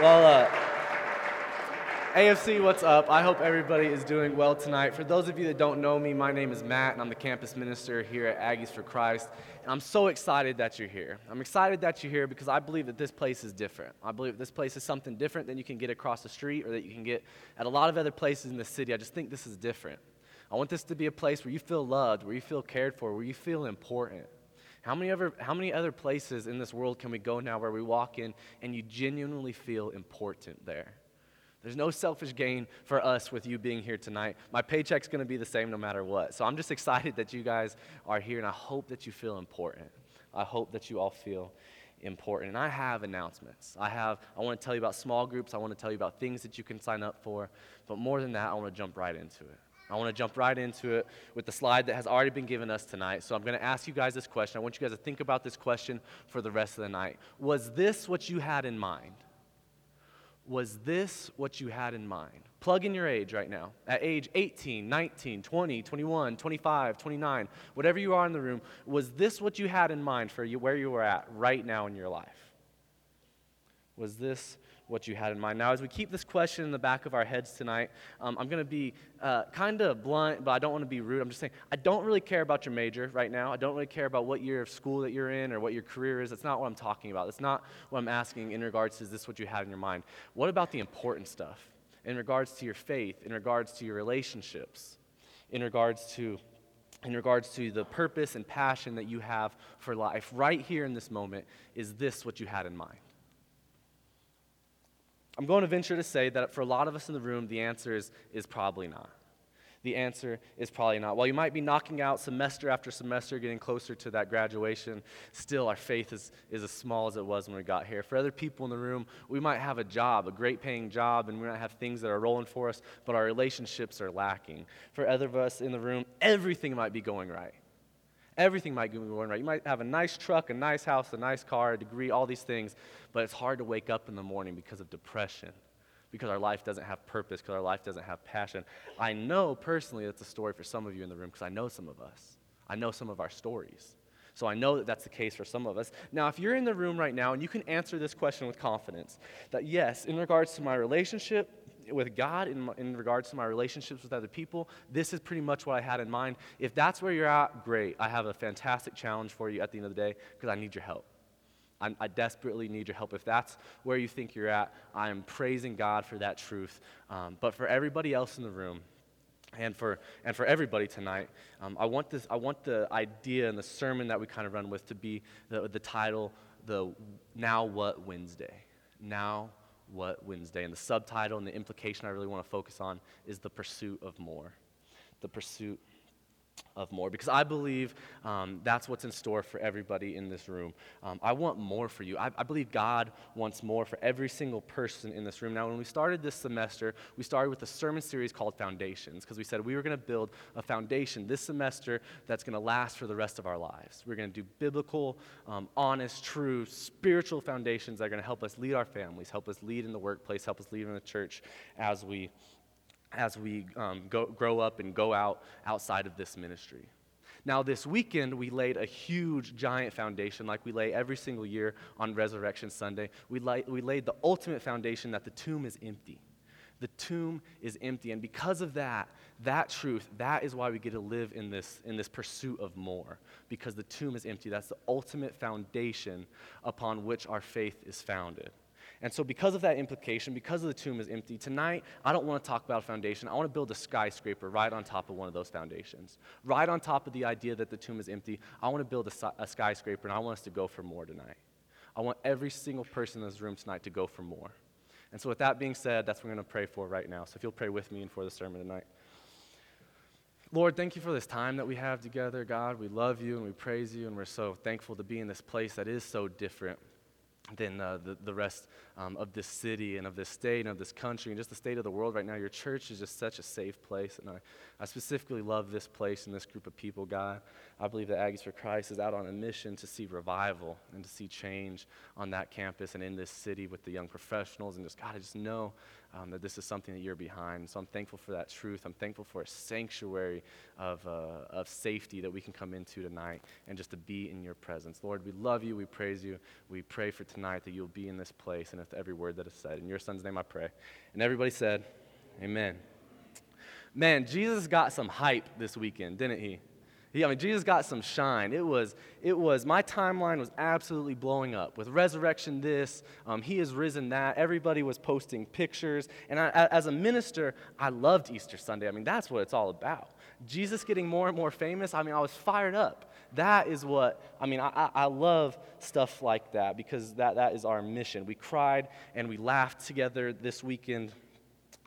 Well, uh, AFC, what's up? I hope everybody is doing well tonight. For those of you that don't know me, my name is Matt, and I'm the campus minister here at Aggies for Christ. And I'm so excited that you're here. I'm excited that you're here because I believe that this place is different. I believe this place is something different than you can get across the street or that you can get at a lot of other places in the city. I just think this is different. I want this to be a place where you feel loved, where you feel cared for, where you feel important. How many, other, how many other places in this world can we go now where we walk in and you genuinely feel important there? There's no selfish gain for us with you being here tonight. My paycheck's going to be the same no matter what. So I'm just excited that you guys are here, and I hope that you feel important. I hope that you all feel important. And I have announcements. I have I want to tell you about small groups. I want to tell you about things that you can sign up for. But more than that, I want to jump right into it. I want to jump right into it with the slide that has already been given us tonight. So I'm going to ask you guys this question. I want you guys to think about this question for the rest of the night. Was this what you had in mind? Was this what you had in mind? Plug in your age right now. At age 18, 19, 20, 21, 25, 29, whatever you are in the room, was this what you had in mind for you where you were at right now in your life? Was this what you had in mind. Now, as we keep this question in the back of our heads tonight, um, I'm going to be uh, kind of blunt, but I don't want to be rude. I'm just saying, I don't really care about your major right now. I don't really care about what year of school that you're in or what your career is. That's not what I'm talking about. That's not what I'm asking in regards to is this what you had in your mind. What about the important stuff? In regards to your faith, in regards to your relationships, in regards to in regards to the purpose and passion that you have for life right here in this moment, is this what you had in mind? I'm going to venture to say that for a lot of us in the room, the answer is, is probably not. The answer is probably not. While you might be knocking out semester after semester, getting closer to that graduation, still our faith is, is as small as it was when we got here. For other people in the room, we might have a job, a great paying job, and we might have things that are rolling for us, but our relationships are lacking. For other of us in the room, everything might be going right. Everything might be going right. You might have a nice truck, a nice house, a nice car, a degree, all these things, but it's hard to wake up in the morning because of depression, because our life doesn't have purpose, because our life doesn't have passion. I know personally that's a story for some of you in the room because I know some of us. I know some of our stories. So I know that that's the case for some of us. Now, if you're in the room right now and you can answer this question with confidence that yes, in regards to my relationship, with God, in, in regards to my relationships with other people, this is pretty much what I had in mind. If that's where you're at, great. I have a fantastic challenge for you at the end of the day because I need your help. I'm, i desperately need your help. If that's where you think you're at, I am praising God for that truth. Um, but for everybody else in the room, and for, and for everybody tonight, um, I, want this, I want the idea and the sermon that we kind of run with to be the, the title, the Now What Wednesday. Now what Wednesday. And the subtitle and the implication I really want to focus on is the pursuit of more. The pursuit of more because I believe um, that's what's in store for everybody in this room. Um, I want more for you. I, I, believe God wants more for every single person in this room. Now, when we started this semester, we started with a sermon series called Foundations because we said we were going to build a foundation this semester that's going to last for the rest of our lives. We're going to do biblical, um, honest, true, spiritual foundations that are going to help us lead our families, help us lead in the workplace, help us lead in the church as we as we um, go, grow up and go out outside of this ministry. Now, this weekend, we laid a huge, giant foundation like we lay every single year on Resurrection Sunday. We, lay, we laid the ultimate foundation that the tomb is empty. The tomb is empty. And because of that, that truth, that is why we get to live in this, in this pursuit of more, because the tomb is empty. That's the ultimate foundation upon which our faith is founded. And so, because of that implication, because of the tomb is empty, tonight I don't want to talk about a foundation. I want to build a skyscraper right on top of one of those foundations. Right on top of the idea that the tomb is empty, I want to build a, a skyscraper and I want us to go for more tonight. I want every single person in this room tonight to go for more. And so, with that being said, that's what we're going to pray for right now. So, if you'll pray with me and for the sermon tonight. Lord, thank you for this time that we have together, God. We love you and we praise you, and we're so thankful to be in this place that is so different than uh, the, the rest um, of this city and of this state and of this country and just the state of the world right now. Your church is just such a safe place. And I, I specifically love this place and this group of people, God. I believe that Aggies for Christ is out on a mission to see revival and to see change on that campus and in this city with the young professionals. And just, God, I just know um, that this is something that you're behind. So I'm thankful for that truth. I'm thankful for a sanctuary of, uh, of safety that we can come into tonight and just to be in your presence. Lord, we love you. We praise you. We pray for tonight that you'll be in this place and with every word that is said. In your son's name I pray. And everybody said, Amen. Man, Jesus got some hype this weekend, didn't he? He, I mean, Jesus got some shine. It was, it was, my timeline was absolutely blowing up. With resurrection this, um, he has risen that. Everybody was posting pictures. And I, as a minister, I loved Easter Sunday. I mean, that's what it's all about. Jesus getting more and more famous, I mean, I was fired up. That is what, I mean, I, I love stuff like that because that, that is our mission. We cried and we laughed together this weekend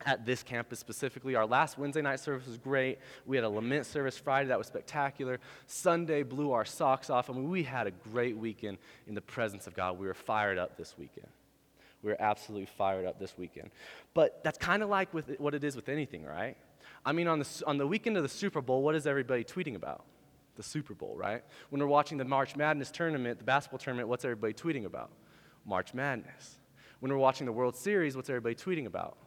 at this campus specifically. Our last Wednesday night service was great. We had a lament service Friday that was spectacular. Sunday blew our socks off. I mean, we had a great weekend in the presence of God. We were fired up this weekend. We were absolutely fired up this weekend. But that's kind of like with what it is with anything, right? I mean, on the, on the weekend of the Super Bowl, what is everybody tweeting about? The Super Bowl, right? When we're watching the March Madness tournament, the basketball tournament, what's everybody tweeting about? March Madness. When we're watching the World Series, what's everybody tweeting about?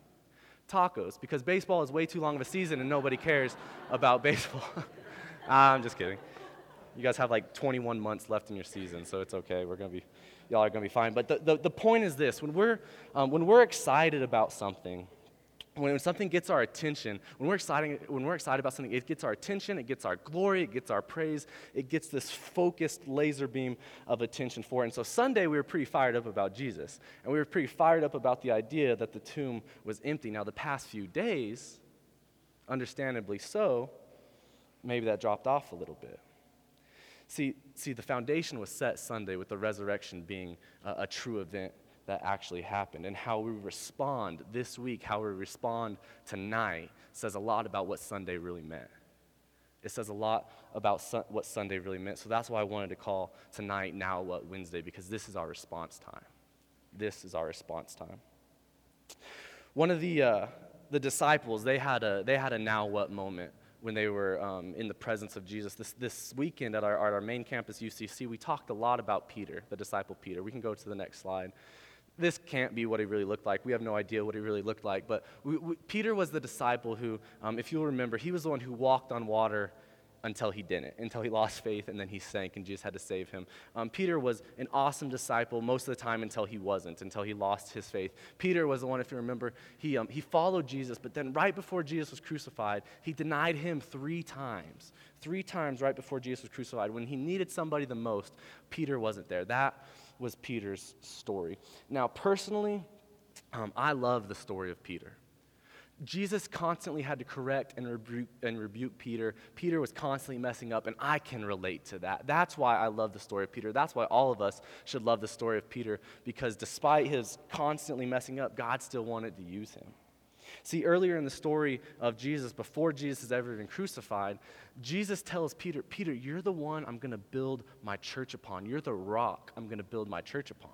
tacos because baseball is way too long of a season and nobody cares about baseball. I'm just kidding. You guys have like 21 months left in your season, so it's okay. We're gonna be, y'all are gonna be fine. But the, the, the point is this: when we're um, when we're excited about something, when something gets our attention, when we're, excited, when we're excited about something, it gets our attention, it gets our glory, it gets our praise, it gets this focused laser beam of attention for it. And so Sunday, we were pretty fired up about Jesus, and we were pretty fired up about the idea that the tomb was empty. Now, the past few days, understandably so, maybe that dropped off a little bit. See, see, the foundation was set Sunday with the resurrection being a, a true event that actually happened. And how we respond this week, how we respond tonight, says a lot about what Sunday really meant. It says a lot about su- what Sunday really meant. So that's why I wanted to call tonight Now What Wednesday, because this is our response time. This is our response time. One of the, uh, the disciples, they had, a, they had a now what moment when they were um, in the presence of Jesus. This, this weekend at our, at our main campus, UCC, we talked a lot about Peter, the disciple Peter. We can go to the next slide this can't be what he really looked like. We have no idea what he really looked like. But we, we, Peter was the disciple who, um, if you'll remember, he was the one who walked on water until he didn't, until he lost faith and then he sank and Jesus had to save him. Um, Peter was an awesome disciple most of the time until he wasn't, until he lost his faith. Peter was the one, if you remember, he, um, he followed Jesus, but then right before Jesus was crucified, he denied him three times. Three times right before Jesus was crucified. When he needed somebody the most, Peter wasn't there. That was Peter's story. Now, personally, um, I love the story of Peter. Jesus constantly had to correct and rebuke, and rebuke Peter. Peter was constantly messing up, and I can relate to that. That's why I love the story of Peter. That's why all of us should love the story of Peter, because despite his constantly messing up, God still wanted to use him. See, earlier in the story of Jesus, before Jesus has ever been crucified, Jesus tells Peter, Peter, you're the one I'm going to build my church upon. You're the rock I'm going to build my church upon.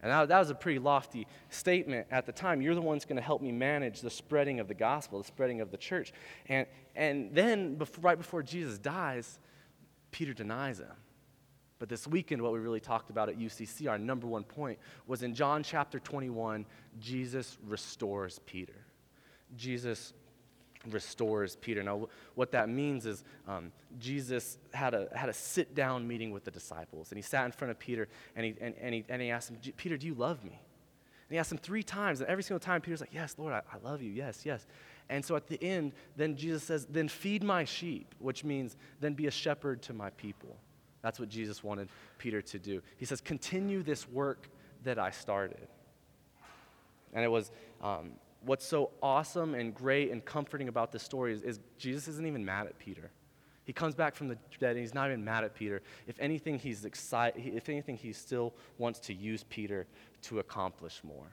And that, that was a pretty lofty statement at the time. You're the one that's going to help me manage the spreading of the gospel, the spreading of the church. And, and then, before, right before Jesus dies, Peter denies him. But this weekend, what we really talked about at UCC, our number one point, was in John chapter 21, Jesus restores Peter. Jesus restores Peter. Now, what that means is um, Jesus had a, had a sit down meeting with the disciples, and he sat in front of Peter and he, and, and he, and he asked him, Peter, do you love me? And he asked him three times, and every single time Peter's like, Yes, Lord, I, I love you. Yes, yes. And so at the end, then Jesus says, Then feed my sheep, which means then be a shepherd to my people. That's what Jesus wanted Peter to do. He says, Continue this work that I started. And it was um, what's so awesome and great and comforting about this story is, is, Jesus isn't even mad at Peter. He comes back from the dead and he's not even mad at Peter. If anything, he's excited. If anything, he still wants to use Peter to accomplish more.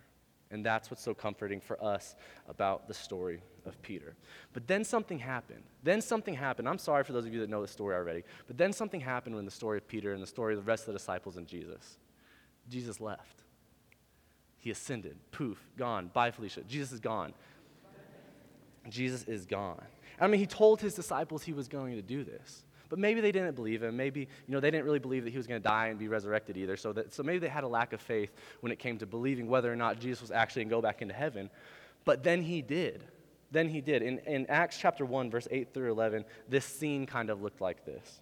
And that's what's so comforting for us about the story of Peter. But then something happened. Then something happened. I'm sorry for those of you that know the story already. But then something happened when the story of Peter and the story of the rest of the disciples and Jesus. Jesus left. He ascended. Poof, gone. Bye, Felicia. Jesus is gone. Jesus is gone. I mean, he told his disciples he was going to do this. But maybe they didn't believe him. Maybe, you know, they didn't really believe that he was going to die and be resurrected either. So, that, so maybe they had a lack of faith when it came to believing whether or not Jesus was actually going to go back into heaven. But then he did. Then he did. In, in Acts chapter 1, verse 8 through 11, this scene kind of looked like this.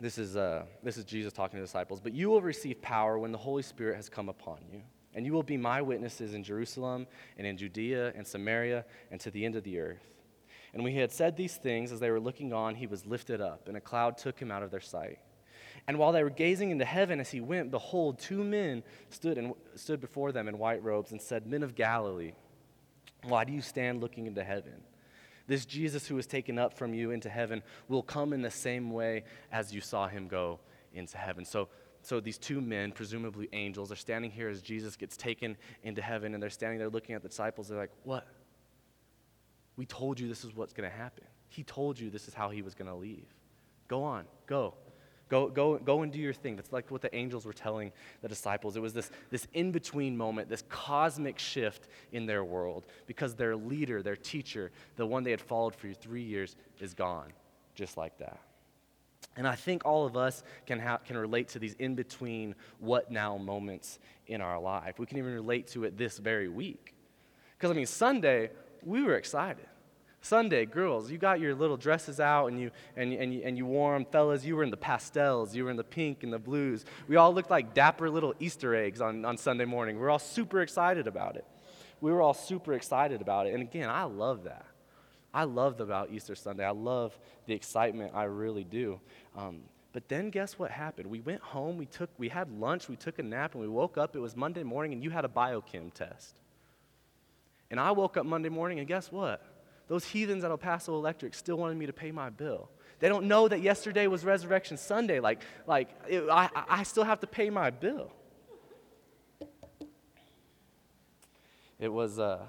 This is, uh, this is Jesus talking to the disciples. But you will receive power when the Holy Spirit has come upon you. And you will be my witnesses in Jerusalem and in Judea and Samaria and to the end of the earth. And when he had said these things, as they were looking on, he was lifted up, and a cloud took him out of their sight. And while they were gazing into heaven as he went, behold, two men stood, and, stood before them in white robes and said, Men of Galilee, why do you stand looking into heaven? This Jesus who was taken up from you into heaven will come in the same way as you saw him go into heaven. So, so these two men, presumably angels, are standing here as Jesus gets taken into heaven, and they're standing there looking at the disciples. They're like, What? We told you this is what's going to happen. He told you this is how he was going to leave. Go on, go. Go, go, go and do your thing. That's like what the angels were telling the disciples. It was this, this in between moment, this cosmic shift in their world because their leader, their teacher, the one they had followed for three years, is gone, just like that. And I think all of us can, ha- can relate to these in between what now moments in our life. We can even relate to it this very week. Because, I mean, Sunday, we were excited. Sunday, girls, you got your little dresses out and you, and, and, and you wore them. Fellas, you were in the pastels, you were in the pink and the blues. We all looked like dapper little Easter eggs on, on Sunday morning. We were all super excited about it. We were all super excited about it. And again, I love that. I love about Easter Sunday. I love the excitement. I really do. Um, but then guess what happened? We went home, we, took, we had lunch, we took a nap, and we woke up. It was Monday morning, and you had a biochem test. And I woke up Monday morning, and guess what? Those heathens at El Paso Electric still wanted me to pay my bill. They don't know that yesterday was Resurrection Sunday. Like, like it, I, I still have to pay my bill. It was, uh,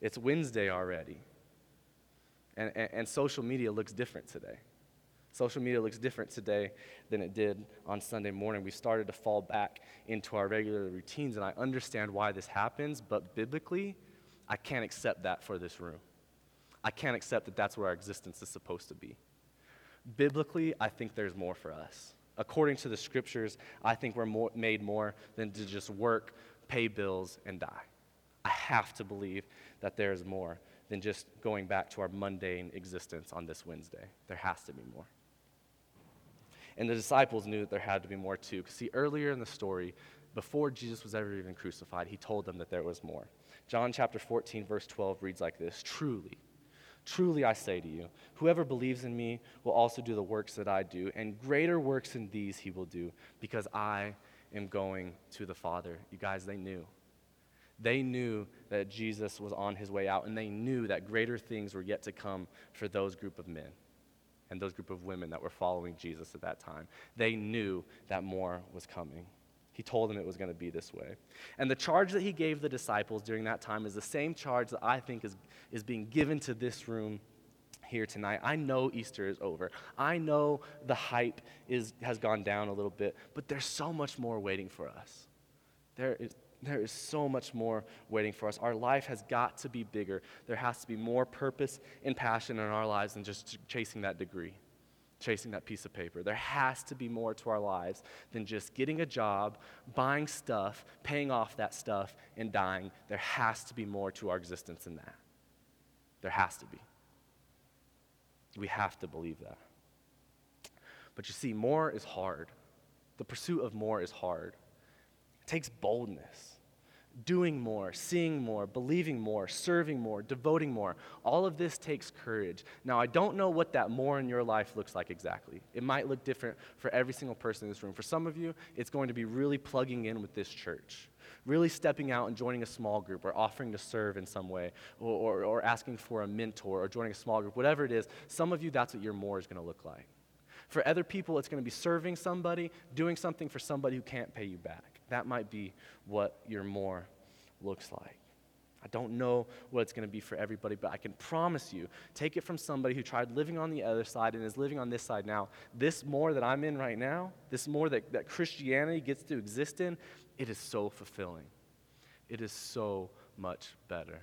it's Wednesday already. And, and, and social media looks different today. Social media looks different today than it did on Sunday morning. We started to fall back into our regular routines, and I understand why this happens, but biblically, I can't accept that for this room. I can't accept that that's where our existence is supposed to be. Biblically, I think there's more for us. According to the scriptures, I think we're more, made more than to just work, pay bills, and die. I have to believe that there's more than just going back to our mundane existence on this Wednesday. There has to be more. And the disciples knew that there had to be more too. Because, see, earlier in the story, before Jesus was ever even crucified, he told them that there was more. John chapter 14, verse 12 reads like this Truly, truly I say to you, whoever believes in me will also do the works that I do, and greater works than these he will do, because I am going to the Father. You guys, they knew. They knew that Jesus was on his way out, and they knew that greater things were yet to come for those group of men and those group of women that were following Jesus at that time. They knew that more was coming. He told them it was going to be this way. And the charge that he gave the disciples during that time is the same charge that I think is, is being given to this room here tonight. I know Easter is over. I know the hype is, has gone down a little bit, but there's so much more waiting for us. There is, there is so much more waiting for us. Our life has got to be bigger. There has to be more purpose and passion in our lives than just chasing that degree chasing that piece of paper. There has to be more to our lives than just getting a job, buying stuff, paying off that stuff, and dying. There has to be more to our existence than that. There has to be. We have to believe that. But you see, more is hard. The pursuit of more is hard. It takes boldness doing more, seeing more, believing more, serving more, devoting more. All of this takes courage. Now, I don't know what that more in your life looks like exactly. It might look different for every single person in this room. For some of you, it's going to be really plugging in with this church, really stepping out and joining a small group or offering to serve in some way or, or, or asking for a mentor or joining a small group, whatever it is. Some of you, that's what your more is going to look like. For other people, it's going to be serving somebody, doing something for somebody who can't pay you back. That might be what your more looks like. I don't know what it's going to be for everybody, but I can promise you take it from somebody who tried living on the other side and is living on this side now. This more that I'm in right now, this more that, that Christianity gets to exist in, it is so fulfilling. It is so much better.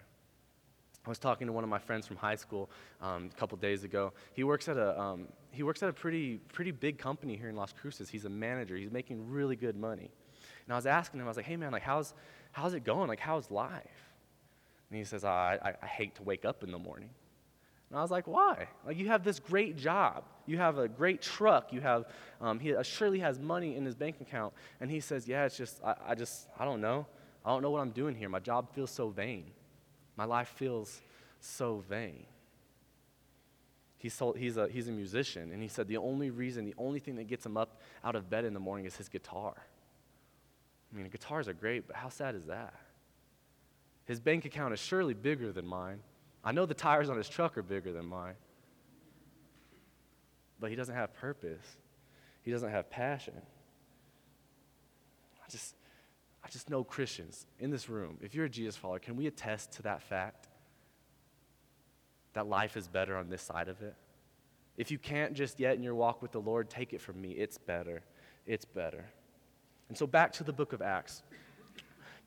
I was talking to one of my friends from high school um, a couple days ago. He works at a um, he works at a pretty pretty big company here in Las Cruces. He's a manager. He's making really good money. And I was asking him, I was like, hey man, like how's, how's it going? Like how's life? And he says, oh, I, I hate to wake up in the morning. And I was like, why? Like you have this great job. You have a great truck. You have, um, he surely has money in his bank account. And he says, Yeah, it's just, I, I just, I don't know. I don't know what I'm doing here. My job feels so vain. My life feels so vain. He's, sold, he's, a, he's a musician, and he said the only reason, the only thing that gets him up out of bed in the morning is his guitar. I mean, guitars are great, but how sad is that? His bank account is surely bigger than mine. I know the tires on his truck are bigger than mine. But he doesn't have purpose. He doesn't have passion. I just I just know Christians in this room. If you're a Jesus follower, can we attest to that fact? That life is better on this side of it? If you can't just yet in your walk with the Lord, take it from me. It's better. It's better. And so back to the book of Acts.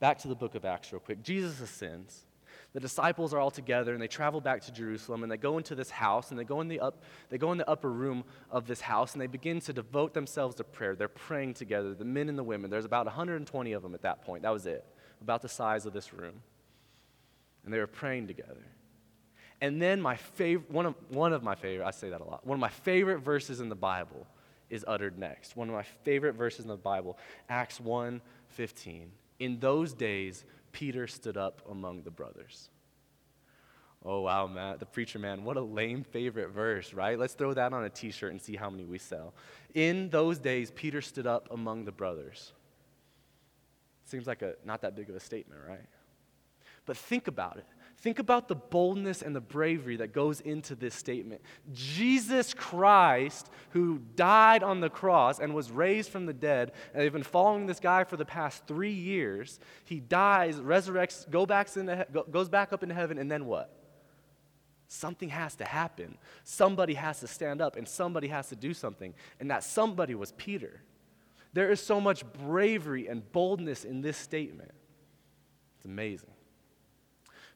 Back to the book of Acts, real quick. Jesus ascends. The disciples are all together and they travel back to Jerusalem and they go into this house and they go in the up they go in the upper room of this house and they begin to devote themselves to prayer. They're praying together, the men and the women. There's about 120 of them at that point. That was it. About the size of this room. And they were praying together. And then my favorite one of one of my favorite, I say that a lot. One of my favorite verses in the Bible is uttered next. One of my favorite verses in the Bible, Acts 1:15. In those days, Peter stood up among the brothers. Oh, wow, Matt, the preacher man, what a lame favorite verse, right? Let's throw that on a t shirt and see how many we sell. In those days, Peter stood up among the brothers. Seems like a not that big of a statement, right? But think about it. Think about the boldness and the bravery that goes into this statement. Jesus Christ, who died on the cross and was raised from the dead, and they've been following this guy for the past three years. He dies, resurrects, go back into, goes back up into heaven, and then what? Something has to happen. Somebody has to stand up, and somebody has to do something. And that somebody was Peter. There is so much bravery and boldness in this statement. It's amazing.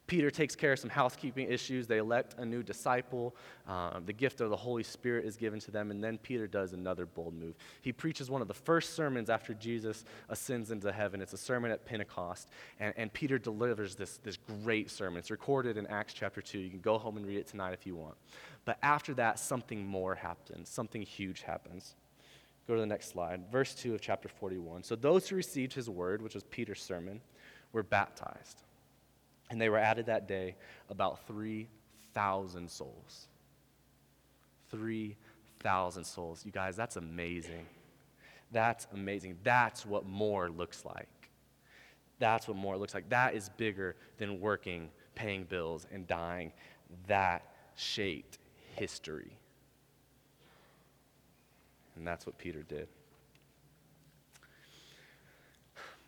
Peter takes care of some housekeeping issues. They elect a new disciple. Um, the gift of the Holy Spirit is given to them. And then Peter does another bold move. He preaches one of the first sermons after Jesus ascends into heaven. It's a sermon at Pentecost. And, and Peter delivers this, this great sermon. It's recorded in Acts chapter 2. You can go home and read it tonight if you want. But after that, something more happens, something huge happens. Go to the next slide. Verse 2 of chapter 41. So those who received his word, which was Peter's sermon, were baptized. And they were added that day about 3,000 souls. 3,000 souls. You guys, that's amazing. That's amazing. That's what more looks like. That's what more looks like. That is bigger than working, paying bills, and dying. That shaped history. And that's what Peter did.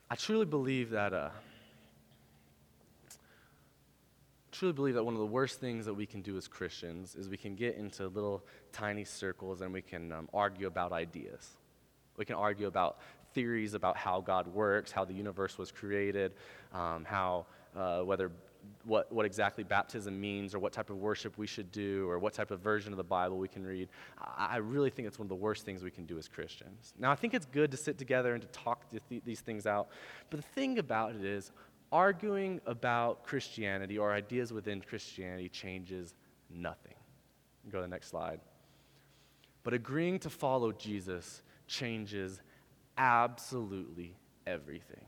I truly believe that. Uh, truly believe that one of the worst things that we can do as Christians is we can get into little tiny circles and we can um, argue about ideas. We can argue about theories about how God works, how the universe was created, um, how, uh, whether, what, what exactly baptism means, or what type of worship we should do, or what type of version of the Bible we can read. I, I really think it's one of the worst things we can do as Christians. Now, I think it's good to sit together and to talk th- these things out, but the thing about it is, arguing about Christianity or ideas within Christianity changes nothing. Go to the next slide. But agreeing to follow Jesus changes absolutely everything.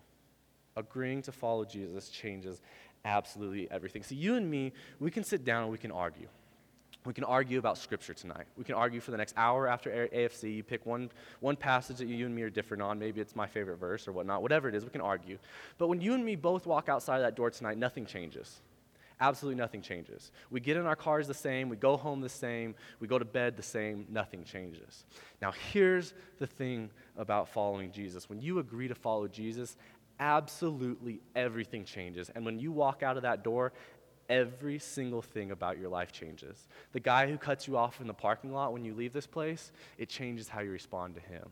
Agreeing to follow Jesus changes absolutely everything. So, you and me, we can sit down and we can argue. We can argue about Scripture tonight. We can argue for the next hour after AFC. You pick one, one passage that you and me are different on. Maybe it's my favorite verse or whatnot. Whatever it is, we can argue. But when you and me both walk outside that door tonight, nothing changes. Absolutely nothing changes. We get in our cars the same. We go home the same. We go to bed the same. Nothing changes. Now, here's the thing about following Jesus. When you agree to follow Jesus, absolutely everything changes. And when you walk out of that door, every single thing about your life changes. The guy who cuts you off in the parking lot when you leave this place, it changes how you respond to him.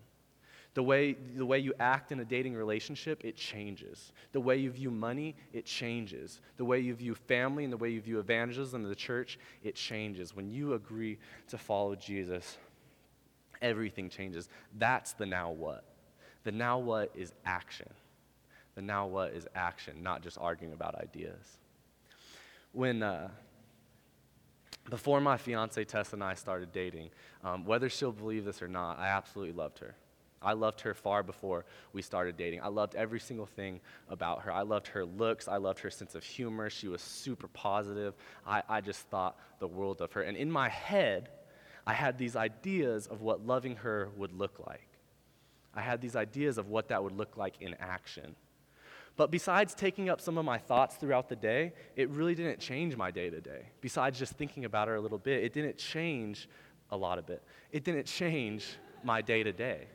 The way, the way you act in a dating relationship, it changes. The way you view money, it changes. The way you view family and the way you view evangelism and the church, it changes. When you agree to follow Jesus, everything changes. That's the now what. The now what is action. The now what is action, not just arguing about ideas when uh, before my fiance Tessa and I started dating, um, whether she'll believe this or not, I absolutely loved her. I loved her far before we started dating. I loved every single thing about her. I loved her looks. I loved her sense of humor. She was super positive. I, I just thought the world of her. And in my head, I had these ideas of what loving her would look like. I had these ideas of what that would look like in action. But besides taking up some of my thoughts throughout the day, it really didn't change my day to day. Besides just thinking about her a little bit, it didn't change a lot of it. It didn't change my day to day.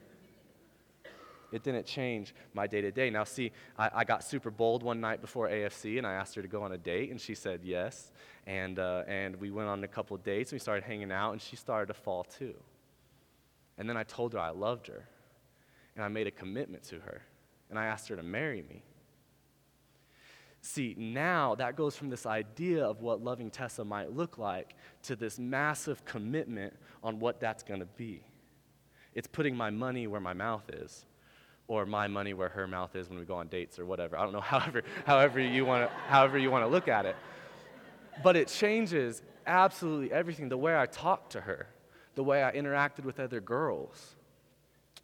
It didn't change my day to day. Now, see, I, I, got super bold one night before AFC and I asked her to go on a date, and she said yes. And, uh, and we went on a couple dates, and we started hanging out, and she started to fall too. And then I told her I loved her, and I made a commitment to her, and I asked her to marry me. See, now that goes from this idea of what loving Tessa might look like to this massive commitment on what that's going to be. It's putting my money where my mouth is, or my money where her mouth is when we go on dates, or whatever. I don't know, however, however you want to, however you want to look at it. But it changes absolutely everything. The way I talk to her, the way I interacted with other girls,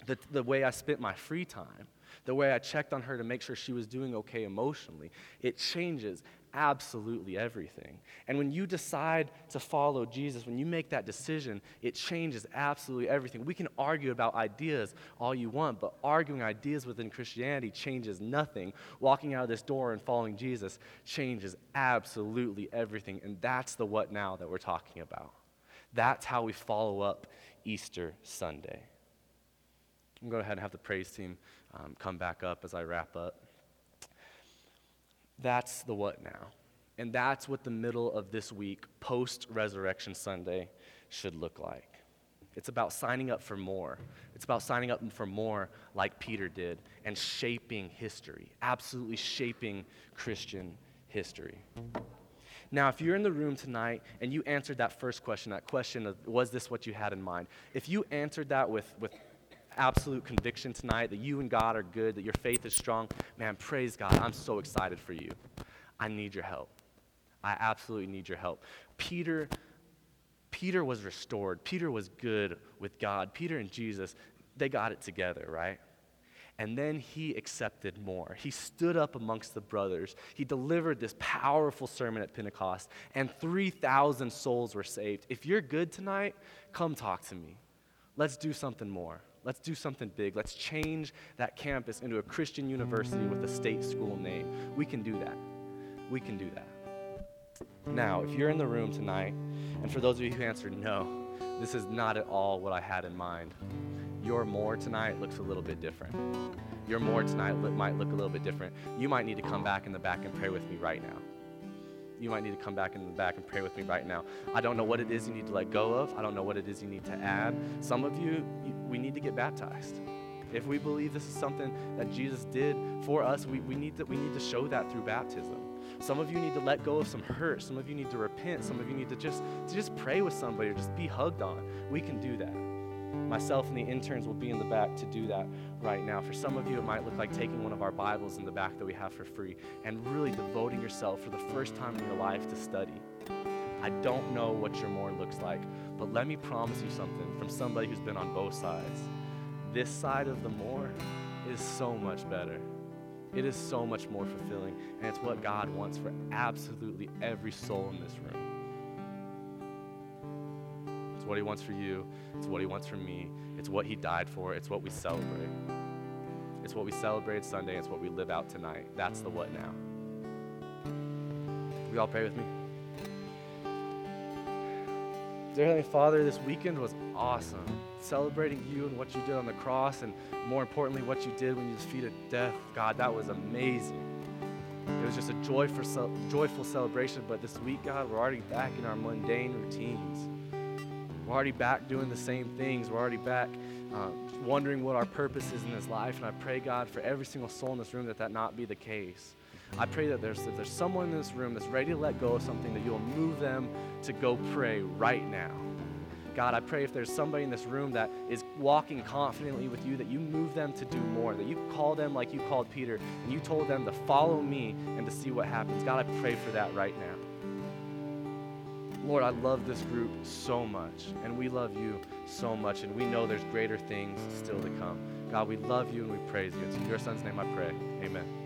the, the way I spent my free time the way I checked on her to make sure she was doing okay emotionally. It changes absolutely everything. And when you decide to follow Jesus, when you make that decision, it changes absolutely everything. We can argue about ideas all you want, but arguing ideas within Christianity changes nothing. Walking out of this door and following Jesus changes absolutely everything. And that's the what now that we're talking about. That's how we follow up Easter Sunday. I'm going to go ahead and have the praise team um, come back up as I wrap up. That's the what now. And that's what the middle of this week, post Resurrection Sunday, should look like. It's about signing up for more. It's about signing up for more like Peter did and shaping history, absolutely shaping Christian history. Now, if you're in the room tonight and you answered that first question, that question of was this what you had in mind, if you answered that with, with absolute conviction tonight that you and God are good, that your faith is strong, man, praise God. I'm so excited for you. I need your help. I absolutely need your help. Peter Peter was restored. Peter was good with God. Peter and Jesus, they got it together, right? And then he accepted more. He stood up amongst the brothers. He delivered this powerful sermon at Pentecost, and 3,000 souls were saved. If you're good tonight, come talk to me. Let's do something more. Let's do something big. Let's change that campus into a Christian university with a state school name. We can do that. We can do that. Now, if you're in the room tonight, and for those of you who answered no, this is not at all what I had in mind. Your more tonight looks a little bit different. Your more tonight might look a little bit different. You might need to come back in the back and pray with me right now you might need to come back in the back and pray with me right now. I don't know what it is you need to let go of. I don't know what it is you need to add. Some of you, we need to get baptized. If we believe this is something that Jesus did for us, we, we, need to, we need to show that through baptism. Some of you need to let go of some hurt. Some of you need to repent. Some of you need to just, to just pray with somebody or just be hugged on. We can do that. Myself and the interns will be in the back to do that right now. For some of you, it might look like taking one of our Bibles in the back that we have for free and really devoting yourself for the first time in your life to study. I don't know what your more looks like, but let me promise you something from somebody who's been on both sides. This side of the more is so much better. It is so much more fulfilling, and it's what God wants for absolutely every soul in this room what He wants for you, it's what He wants for me, it's what He died for, it's what we celebrate. It's what we celebrate Sunday, it's what we live out tonight. That's the what now. We all pray with me. Dear Heavenly Father, this weekend was awesome. Celebrating you and what you did on the cross, and more importantly, what you did when you defeated death. God, that was amazing. It was just a joyful, joyful celebration, but this week, God, we're already back in our mundane routines. We're already back doing the same things. We're already back uh, wondering what our purpose is in this life. And I pray, God, for every single soul in this room that that not be the case. I pray that there's, if there's someone in this room that's ready to let go of something, that you'll move them to go pray right now. God, I pray if there's somebody in this room that is walking confidently with you, that you move them to do more, that you call them like you called Peter, and you told them to follow me and to see what happens. God, I pray for that right now. Lord, I love this group so much, and we love you so much, and we know there's greater things still to come. God, we love you and we praise you. It's in your son's name I pray. Amen.